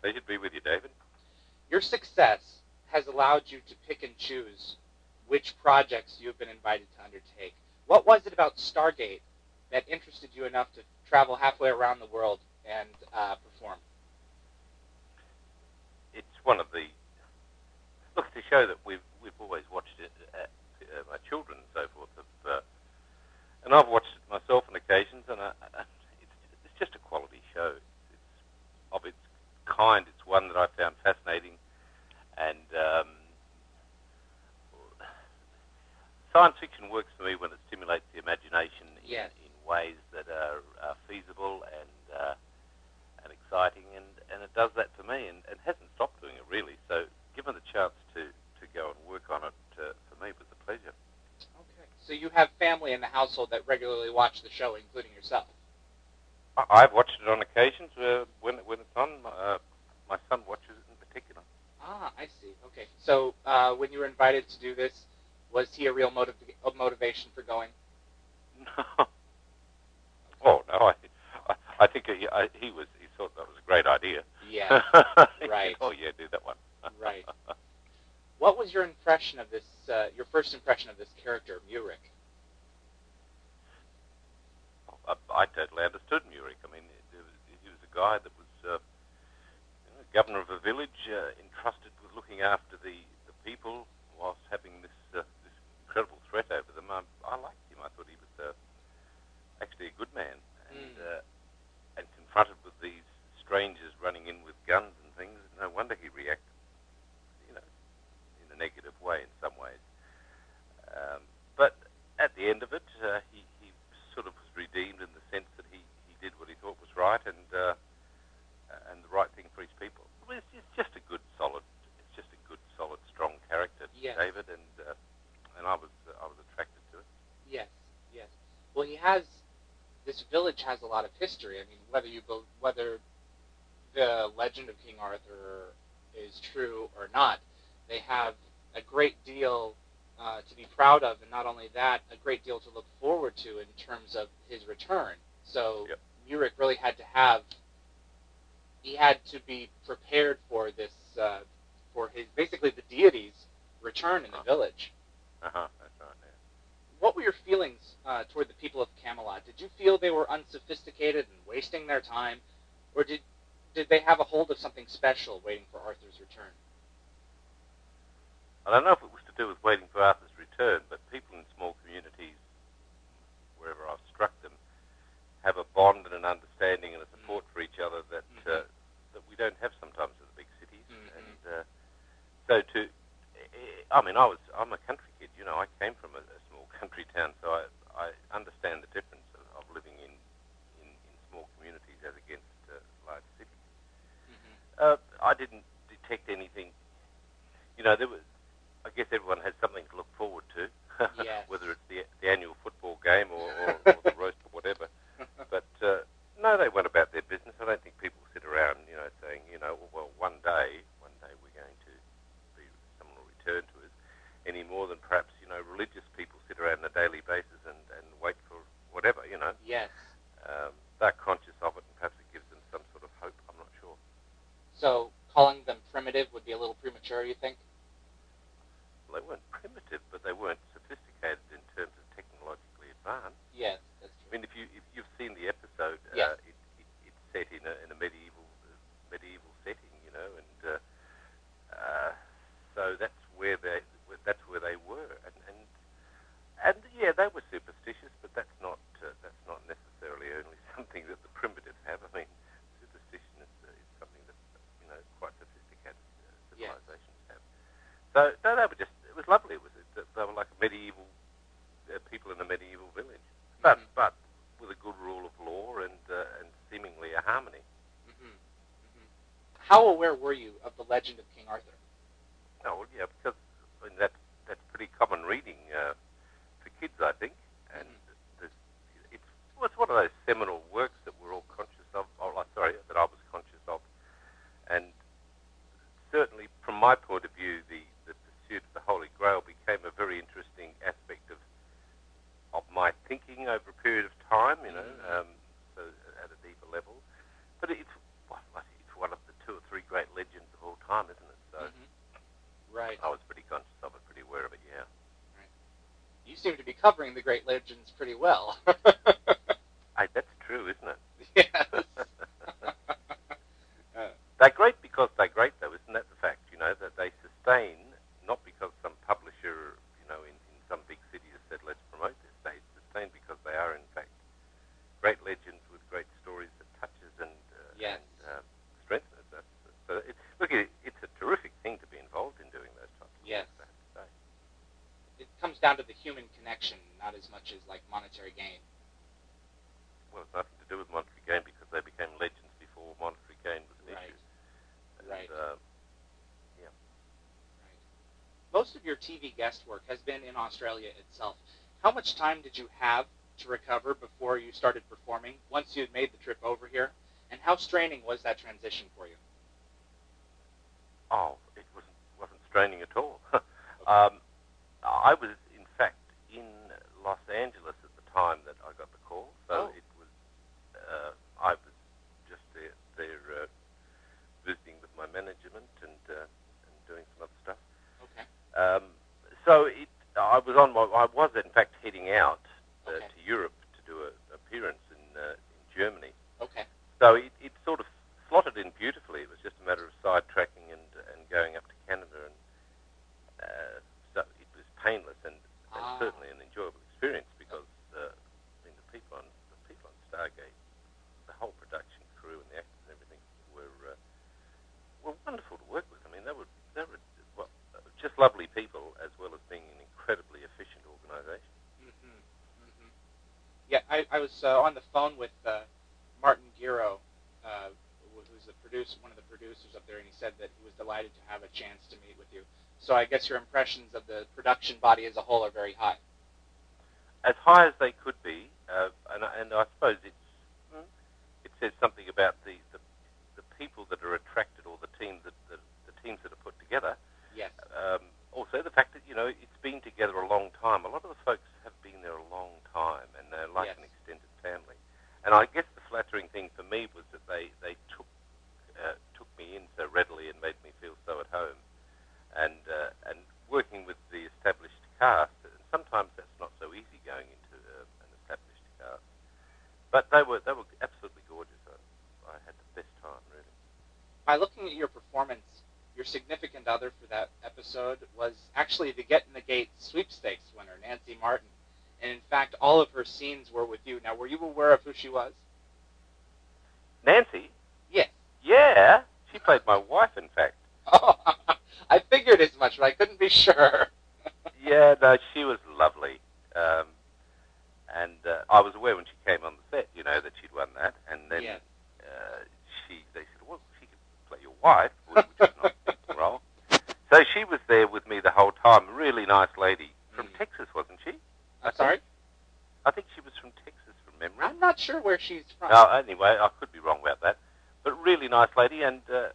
Pleasure to be with you, David. Your success has allowed you to pick and choose which projects you have been invited to undertake. What was it about Stargate that interested you enough to travel halfway around the world and uh, perform? It's one of the look. It's a show that we've we've always watched it. At, uh, my children and so forth have, uh, and I've watched it myself on occasions, and I, it's it's just a quality show. It's, it's of its kind. It's one that I found fascinating, and um, science fiction works for me when it stimulates the imagination yes. in, in ways that are, are feasible and uh, and exciting, and, and it does that for me, and, and hasn't stopped doing it really. So, given the chance to, to go and work on it, uh, for me was a pleasure. Okay. So you have family in the household that regularly watch the show, including yourself. I've watched it on occasions uh, when when it's on. Uh, my son watches it in particular. Ah, I see. Okay. So uh, when you were invited to do this, was he a real motiv- a motivation for going? No. Oh no, I, I, I think he, I, he was. He thought that was a great idea. Yeah. Right. said, oh yeah, do that one. Right. What was your impression of this? Uh, your first impression of this character, Meurik? I, I totally understood Meurik. I mean, he was, a guy that was uh, governor of a village, uh, entrusted with looking after the, the people whilst having this uh, this incredible threat over them. I, I liked him. I thought he was uh, actually a good man, and Mm. uh, and confronted with these strangers running in with guns and things, no wonder he reacted, you know, in a negative way in some ways. Um, but at the end of it, uh, he, he sort of was redeemed in the sense that he, he did what he thought was right and uh, and the right thing for his people. It's, it's just a good, solid. It's just a good, solid, strong character, Yes. David, and uh, and I was uh, I was attracted to it. Yes. Yes. Well, he has. This village has a lot of history. I mean, whether you bel whether the legend of King Arthur is true or not, they have a great deal uh, to be proud of, and not only that, a great deal to look forward to in terms of his return. So Yep. Really had to have. He had to be prepared for this, uh, for his basically the deity's return in the Uh-huh. village. Uh huh. That's right. Yeah. What were your feelings uh, toward the people of Camelot? Did you feel they were unsophisticated and wasting their time, or did did they have a hold of something special waiting for Arthur's return? I don't know if it was to do with waiting for Arthur's return, but people in small communities, wherever I've struck them, have a bond and an understanding and a support for each other that uh, that we don't have sometimes in the big cities. Mhm. And uh, so to, I mean, I was I'm a country kid. You know, I came from a, a country town, so I I understand the difference of, of living in, in in small communities as against uh, large cities. Uh, I didn't detect anything. You know, there was. I guess everyone has something to look forward to, Yes. whether it's the, the annual football game or, or, or the roast or whatever. But uh, no, they went about their business. I don't think people sit around, you know, saying, you know, well, one day, one day we're going to be someone will return to us. Any more than perhaps, you know, religious people around on a daily basis and, and wait for whatever, you know. Yes. Um, they're conscious of it, and perhaps it gives them some sort of hope. I'm not sure. So calling them primitive would be a little premature, you think? Well, they weren't primitive, but they weren't sophisticated in terms of technologically advanced. Yes, that's I true. mean, if you if you've seen the episode, Yes. uh, it, it, it's set in a in a medieval uh, medieval setting, you know, and uh, uh, so that's where they that's where they were, and and and yeah, they were superstitious, but that's not uh, that's not necessarily only something that the primitives have. I mean, superstition is, uh, is something that you know quite sophisticated uh, Yes. civilizations have. So no, they were just it was lovely. It was they were like medieval uh, people in a medieval village, but Mhm. but with a good rule of law and uh, and seemingly a harmony. hmm hmm how aware were you of the legend of King Arthur? Oh, well, yeah, because I mean, that's, that's pretty common reading uh, for kids, I think. And there's- it's, well, it's one of those seminal works that we're all conscious of, or, like, sorry, that I was conscious of. And certainly, from my point of view, the, the pursuit of the Holy Grail became a very interesting aspect of of my thinking over a period of time, you know, Mhm. um, so at a deeper level. But it's, it's one of the two or three great legends of all time, isn't it? So Mhm. Right. I was pretty conscious of it, pretty aware of it, yeah. You seem to be covering the great legends pretty well. Hey, that's true, isn't it? yes. Uh, They're great because they're great, though, isn't that the fact? You know, that they sustain, not because some publisher, you know, in, in some big city has said, let's promote this. They sustain because they are, in fact, great legends with great stories that touches and, uh, Yes. and uh, strengthens. That's, so it, look, it, it's a terrific thing to be involved in doing those types of Yes. things, I have to say. it comes down to the human connection, not as much as like monetary gain. Well, it's nothing to do with monetary gain because they became legends before monetary gain was an Right. issue. And, Right. Uh, Right. Most of your TV guest work has been in Australia itself. How much time did you have to recover before you started performing once you had made the trip over here? And how straining was that transition for you? Oh, it wasn't wasn't straining at all. um, I was, in fact, in Los Angeles at the time that I got the call. So Oh. it was, uh, I was just there, there uh, visiting with my management and uh, and doing some other stuff. Okay. Um, so it, I was on my, I was in fact heading out uh, Okay. to Europe to do an appearance in uh, in Germany. Okay. So it, it sort of slotted in beautifully. It was just a matter of sidetracking and and going up to Canada, and uh, so it was painless and, and Ah. certainly an enjoyable experience because uh, I mean the people on the people on Stargate, the whole production crew and the actors and everything were uh, were wonderful to work with. I mean they were they were well, just lovely people as well as being an incredibly efficient organisation. hmm hmm Yeah, I, I was uh, on the phone with uh, Martin Gero, uh, who's the producer, one of the producers up there, and he said that he was delighted to have a chance to meet with you. So I guess your impressions of the production body as a whole are very high. as high as they could be, uh, and, and I suppose it's, mm, it says something about the, the, the people that are attracted or the team that, that the teams that are put together. Yes. Um, also, the fact that you know it's been together a long time. A lot of the folks have been there a long time, and they're like Yes. an family. And I guess the flattering thing for me was that they they took uh, took me in so readily and made me feel so at home. And uh, and working with the established cast, sometimes that's not so easy going into uh, an established cast. But they were they were absolutely gorgeous. I, I had the best time really. By looking at your performance, your significant other for that episode was actually the Get in the Gate sweepstakes winner, Nancy Martin. And in fact, all of her scenes were with you. Now, were you aware of who she was? Nancy, Yes. yeah, she played my wife, in fact. Oh, I figured as much, but I couldn't be sure. Yeah, no, she was lovely. Um, and uh, I was aware when she came on the set, you know, that she'd won that. And then Yes. uh, she, they said, well, she could play your wife, which was not a role. So she was there with me the whole time. Really nice lady from Mm. Texas, wasn't she? I'm sorry? I think she was from Texas, from memory. I'm not sure where she's from. No, anyway, I could be wrong about that. But really nice lady, and uh,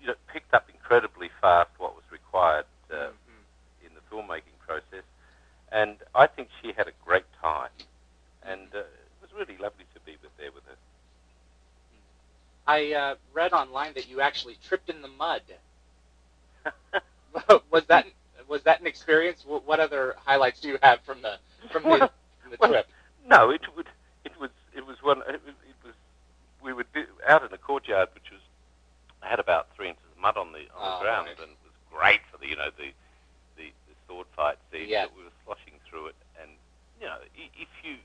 you know, picked up incredibly fast what was required uh, Mhm. in the filmmaking process. And I think she had a great time, and uh, it was really lovely to be with there with her. I uh, read online that you actually tripped in the mud. was that was that an experience? Wh- What other highlights do you have from the from the, Well- from the well, trip? no, it would, it was, it was one. It was, it was we were out in the courtyard, which was had about three inches of mud on the on Oh, the ah, ground, right. and it was great for the you know the the, the sword fight scene. Yes. But we were sloshing through it, and you know if you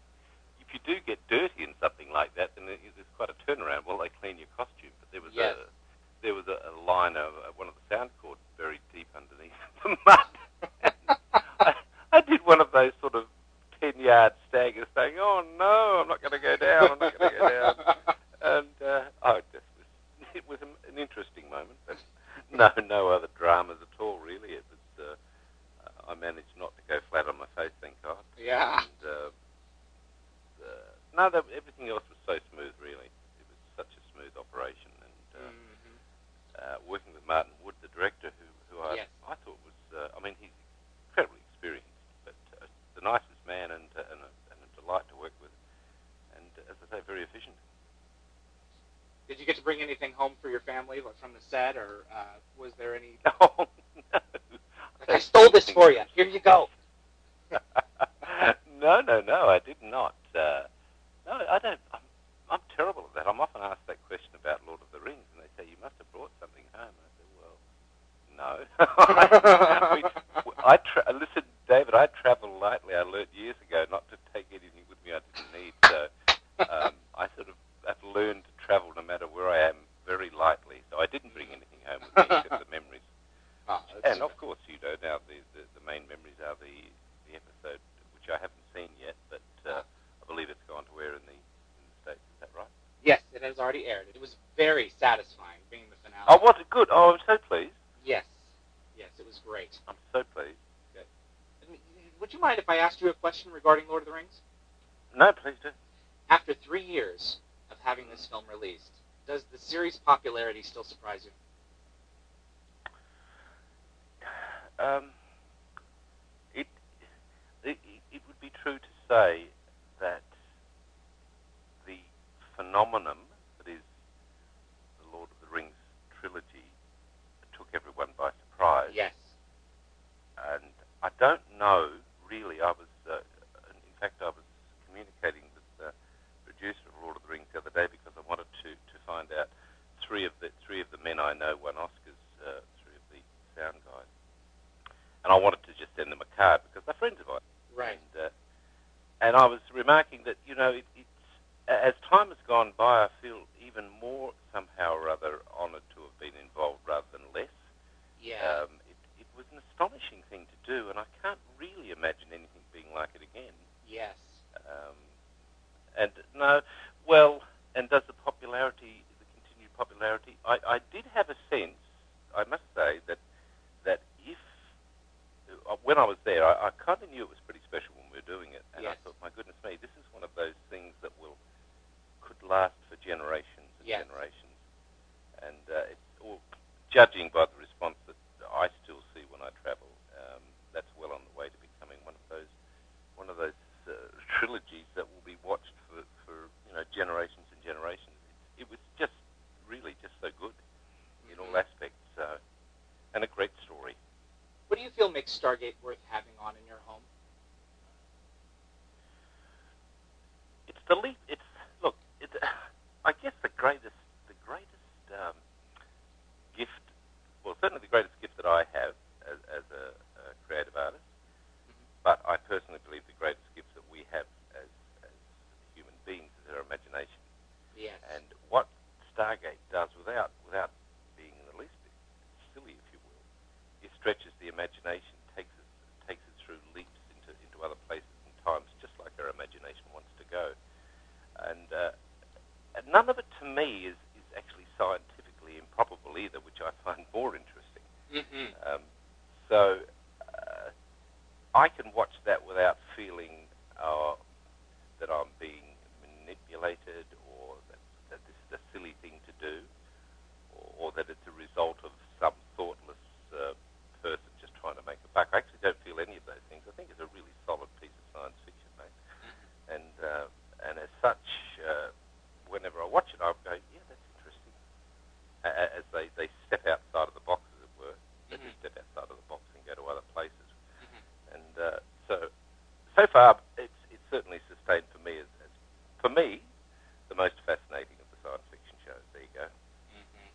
if you do get dirty in something like that, then there- there's quite a turnaround. Well, they clean your costume, but there was Yes. a there was a, a line of uh, one of the sound cords buried deep underneath the mud. I, I did one of those sort of ten yard staggers, saying, "Oh no, I'm not going to go down. I'm not going to go down." And uh, oh, it just was, it was an an interesting moment. no, no other dramas at all, really. It was. Uh, I managed not to go flat on my face, thank God. Yeah. And, uh, uh, no, that, everything else was so smooth, really. It was such a smooth operation, and uh, Mhm. uh, working with Martin Wood, the director, who, who I, Yes. I thought was, uh, I mean, he's incredibly experienced, but uh, the nicest man and, uh, and, a, and a delight to work with, and uh, as I say, very efficient. Did you get to bring anything home for your family like from the set, or uh, was there any? No! Like, I stole this for you. Here you go. no, no, no, I did not. Uh, no, I don't. I'm, I'm terrible at that. I'm often asked that question about Lord of the Rings, and they say you must have brought something home. And I say, well, no. we, I tra- listen, David. I travel lightly. I learned years ago not to take anything with me I didn't need. So um, I sort of have learned to travel no matter where I am very lightly. So I didn't bring anything home with me except the memories. Oh, that's And of course, you know now the, the, the main memories are the the episode which I haven't seen yet, but uh, I believe it's gone to air in the in the states. Is that right? Yes, it has already aired. It was very satisfying being the finale. Oh, was it good? Oh, I'm so pleased. Yes, yes, it was great. I'm so pleased. And Would you mind if I asked you a question regarding Lord of the Rings? No, please do. After three years of having this film released, does the series' popularity still surprise you? Um, it, it it would be true to say that the phenomenon that is the Lord of the Rings trilogy took everyone by surprise. Yes. and I don't know really. I was, uh, in fact, I was communicating with the producer of Lord of the Rings the other day because I wanted to, to find out three of the three of the men I know won Oscars, uh, three of the sound guys, and I wanted to just send them a card because they're friends of mine. Right. And, uh, and I was remarking that you know it, it's as time has gone by, I feel even more somehow or other honoured to have been involved rather than less. Yeah. Um, it, it was an astonishing thing to do, and I can't really imagine anything being like it again. yes. Um, and no, well, and does the popularity, the continued popularity? I, I did have a sense, I must say, that that if uh, when I was there, I, I kind of knew it was pretty special when we were doing it, and Yes. I thought, my goodness me, this is one of those things that will could last for generations and Yes. generations. And uh, it's, well, judging by the response that I still see when I travel, um, that's well on the way to becoming one of those one of those uh, trilogies that will be watched for, for you know generations. It, it was just really just so good in all aspects, uh, and a great story. What do you feel makes Stargate worth having on in your home? It's the leap. It's look. It, I guess the greatest, the greatest um, gift. Well, certainly the greatest gift that I have as, as a, a creative artist. But I personally believe the greatest gifts that we have as, as human beings is our imagination. Yes. And what Stargate does, without without being in the least bit silly, if you will, it stretches the imagination, takes us takes it through leaps into into other places and times, just like our imagination wants to go. And, uh, and none of it, to me, is is actually scientifically improbable either, which I find more interesting. mm-hmm. Um, so uh, I can watch that without feeling uh, that I'm being manipulated or that, that this is a silly thing to do or, that it's a result of some thoughtless uh, person just trying to make a buck. I actually don't feel any of those things. I think it's a really solid piece of science fiction, mate. And, uh, and as such, uh, whenever I watch it, I'll go, yeah, that's interesting. A- a- As they, they step outside of the box, as it were, they Mhm. just step outside of the box and go to other places. Mhm. And uh, so, so far, it's, it's certainly sustained for me as, as, for me, the most fascinating of the science fiction shows. There you go. Mm-hmm.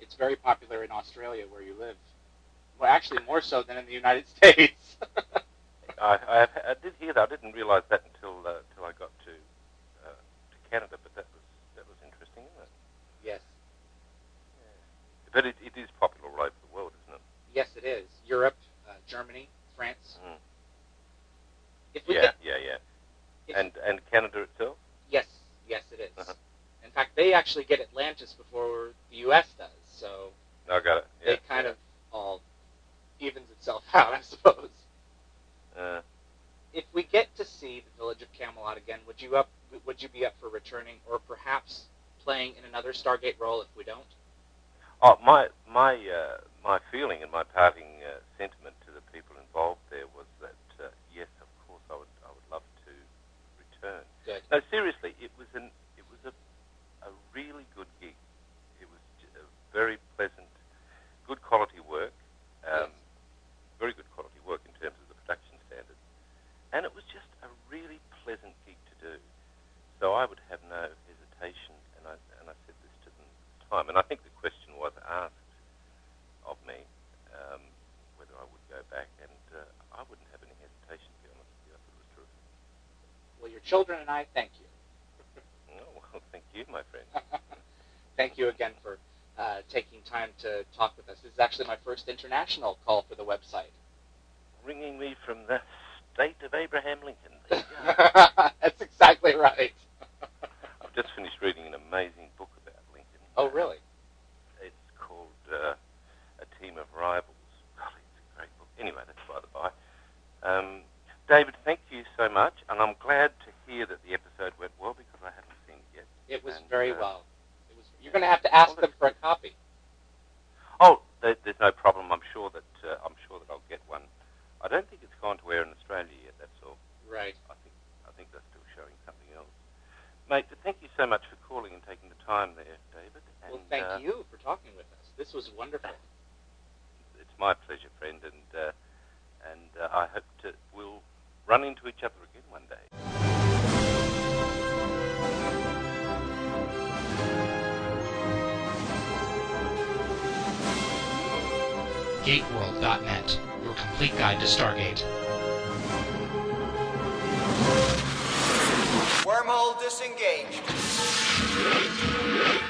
It's very popular in Australia, where you live. Well, actually, more so than in the United States. I, I, have, I did hear that. I didn't realise that until uh, until I got to uh, to Canada, but that was that was interesting, isn't it? yes. But it, it is popular all over the world, isn't it? Yes, it is. Europe, uh, Germany, France. Mm. Yeah, yeah, yeah. if- And and Canada itself. yes, yes, it is. Uh-huh. In fact, they actually get Atlantis before the U.S. does. So I got it. Yeah. It kind of all evens itself out, I suppose. Uh, if we get to see the village of Camelot again, would you up? Would you be up for returning, or perhaps playing in another Stargate role if we don't? Oh, my my uh, my feeling and my parting uh, sentiment to the people involved there was that uh, yes, of course, I would I would love to return. Good. No, seriously, it was an it was a a really good very pleasant, good quality work, um, very good quality work in terms of the production standards, and it was just a really pleasant gig to do. So I would have no hesitation, and I and I said this to them at the time, and I think the question was asked of me um, whether I would go back, and uh, I wouldn't have any hesitation. To be honest with you, I thought it was terrific. Well, your children and I thank you. Oh, well, thank you, my friend. thank you again for uh, taking time to talk with us. This is actually my first international call for the website. ringing me from the state of Abraham Lincoln. There you go. That's exactly right. I've just finished reading an amazing book about Lincoln. Oh, really? It's called uh, A Team of Rivals. Golly, it's a great book. Anyway, that's by the by. Um, David, thank you so much, and I'm glad to hear that the episode went well because I haven't seen it yet. It was And, very uh, well. It was. You're going to have to ask Well, them for a copy. Oh, there, there's no problem. I'm sure that uh, I'm sure that I'll get one. I don't think it's gone to air in Australia yet. That's all. Right. I think I think they're still showing something else. Mate, but thank you so much for calling and taking the time there, David. And, Well, thank uh, you for talking with us. This was wonderful. It's my pleasure, friend, and uh, and uh, I hope to we'll run into each other again one day. GateWorld.net, your complete guide to Stargate. Wormhole disengaged. Thank you.